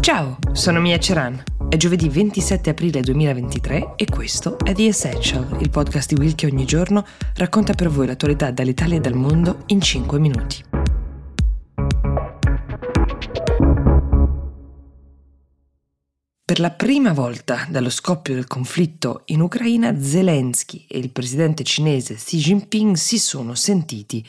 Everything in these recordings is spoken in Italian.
Ciao, sono Mia Ceran. È giovedì 27 aprile 2023 e questo è The Essential, il podcast di Will che ogni giorno racconta per voi l'attualità dall'Italia e dal mondo in 5 minuti. Per la prima volta dallo scoppio del conflitto in Ucraina, Zelensky e il presidente cinese Xi Jinping si sono sentiti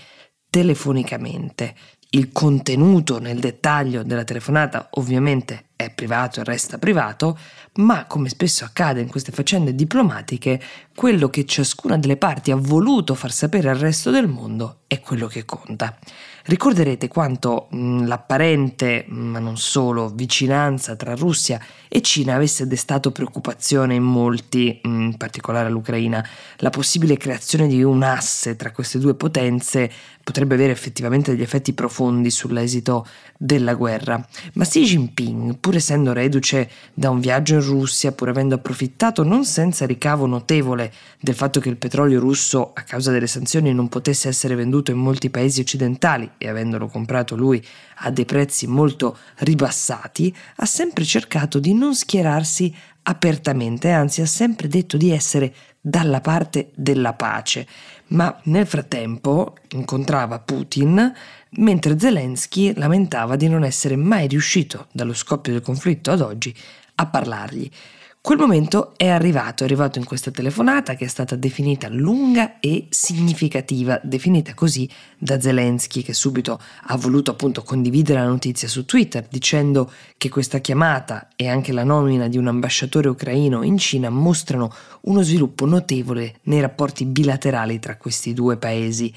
telefonicamente. Il contenuto nel dettaglio della telefonata ovviamente è privato e resta privato, ma come spesso accade in queste faccende diplomatiche, quello che ciascuna delle parti ha voluto far sapere al resto del mondo è quello che conta. Ricorderete quanto mh, l'apparente, ma non solo, vicinanza tra Russia e Cina avesse destato preoccupazione in molti, mh, in particolare all'Ucraina. La possibile creazione di un asse tra queste due potenze potrebbe avere effettivamente degli effetti profondi sull'esito della guerra. Ma Xi Jinping, pur essendo reduce da un viaggio in Russia, pur avendo approfittato non senza ricavo notevole del fatto che il petrolio russo, a causa delle sanzioni, non potesse essere venduto in molti paesi occidentali e avendolo comprato lui a dei prezzi molto ribassati, ha sempre cercato di non schierarsi apertamente, anzi ha sempre detto di essere dalla parte della pace, ma nel frattempo incontrava Putin mentre Zelensky lamentava di non essere mai riuscito dallo scoppio del conflitto ad oggi a parlargli. Quel momento è arrivato, è arrivato in questa telefonata che è stata definita lunga e significativa, definita così da Zelensky che subito ha voluto appunto condividere la notizia su Twitter dicendo che questa chiamata e anche la nomina di un ambasciatore ucraino in Cina mostrano uno sviluppo notevole nei rapporti bilaterali tra questi due paesi.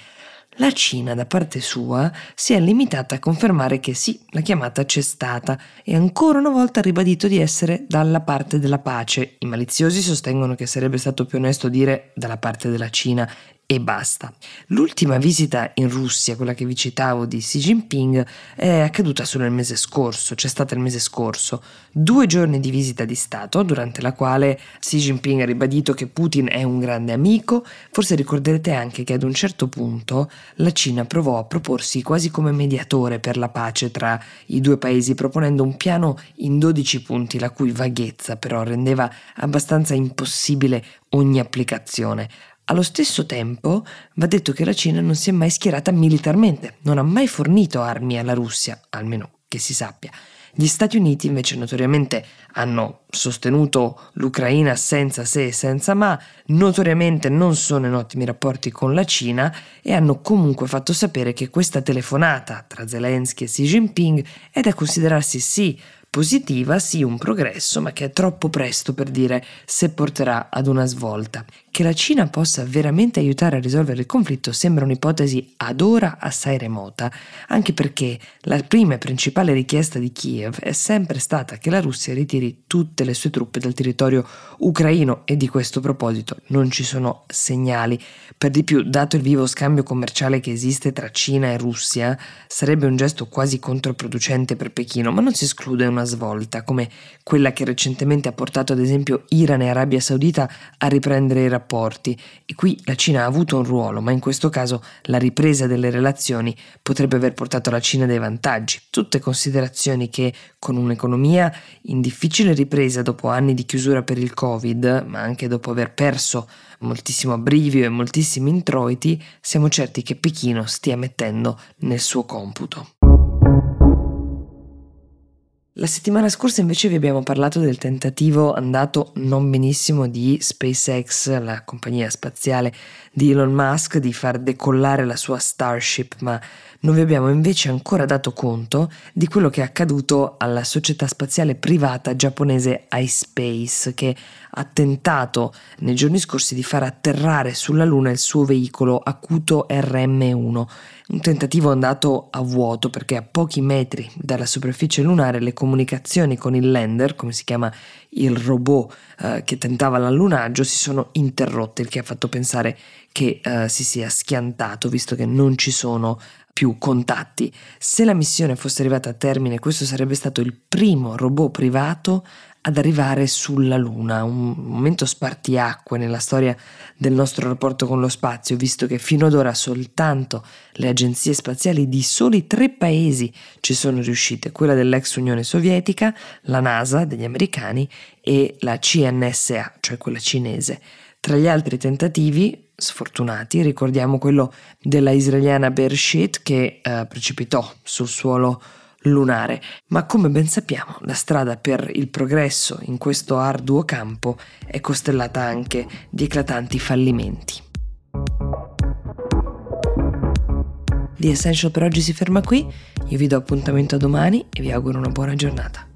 La Cina, da parte sua, si è limitata a confermare che sì, la chiamata c'è stata e ancora una volta ha ribadito di essere dalla parte della pace. I maliziosi sostengono che sarebbe stato più onesto dire dalla parte della Cina e basta. L'ultima visita in Russia, quella che vi citavo di Xi Jinping, è accaduta solo il mese scorso, c'è stata il mese scorso, due giorni di visita di Stato, durante la quale Xi Jinping ha ribadito che Putin è un grande amico, forse ricorderete anche che ad un certo punto la Cina provò a proporsi quasi come mediatore per la pace tra i due paesi, proponendo un piano in 12 punti, la cui vaghezza però rendeva abbastanza impossibile ogni applicazione. Allo stesso tempo va detto che la Cina non si è mai schierata militarmente, non ha mai fornito armi alla Russia, almeno che si sappia. Gli Stati Uniti invece notoriamente hanno sostenuto l'Ucraina senza se e senza ma, notoriamente non sono in ottimi rapporti con la Cina e hanno comunque fatto sapere che questa telefonata tra Zelensky e Xi Jinping è da considerarsi sì positiva, sì un progresso, ma che è troppo presto per dire se porterà ad una svolta. Che la Cina possa veramente aiutare a risolvere il conflitto sembra un'ipotesi ad ora assai remota, anche perché la prima e principale richiesta di Kiev è sempre stata che la Russia ritiri tutte le sue truppe dal territorio ucraino e di questo proposito non ci sono segnali. Per di più, dato il vivo scambio commerciale che esiste tra Cina e Russia, sarebbe un gesto quasi controproducente per Pechino, ma non si esclude una svolta, come quella che recentemente ha portato ad esempio Iran e Arabia Saudita a riprendere i rapporti rapporti e qui la Cina ha avuto un ruolo, ma in questo caso la ripresa delle relazioni potrebbe aver portato alla Cina dei vantaggi. Tutte considerazioni che con un'economia in difficile ripresa dopo anni di chiusura per il Covid, ma anche dopo aver perso moltissimo abbrivio e moltissimi introiti, siamo certi che Pechino stia mettendo nel suo computo. La settimana scorsa invece vi abbiamo parlato del tentativo andato non benissimo di SpaceX, la compagnia spaziale di Elon Musk, di far decollare la sua Starship, ma non vi abbiamo invece ancora dato conto di quello che è accaduto alla società spaziale privata giapponese iSpace, che ha tentato nei giorni scorsi di far atterrare sulla Luna il suo veicolo Akuto RM1, un tentativo andato a vuoto perché a pochi metri dalla superficie lunare le comunicazioni con il lander, come si chiama il robot eh, che tentava l'allunaggio, si sono interrotte, il che ha fatto pensare che eh, si sia schiantato, visto che non ci sono più contatti. Se la missione fosse arrivata a termine, questo sarebbe stato il primo robot privato ad arrivare sulla Luna, un momento spartiacque nella storia del nostro rapporto con lo spazio, visto che fino ad ora soltanto le agenzie spaziali di soli tre paesi ci sono riuscite, quella dell'ex Unione Sovietica, la NASA degli americani e la CNSA, cioè quella cinese. Tra gli altri tentativi sfortunati ricordiamo quello della israeliana Bereshit che eh, precipitò sul suolo lunare, ma come ben sappiamo la strada per il progresso in questo arduo campo è costellata anche di eclatanti fallimenti. The Essential per oggi si ferma qui, io vi do appuntamento a domani e vi auguro una buona giornata.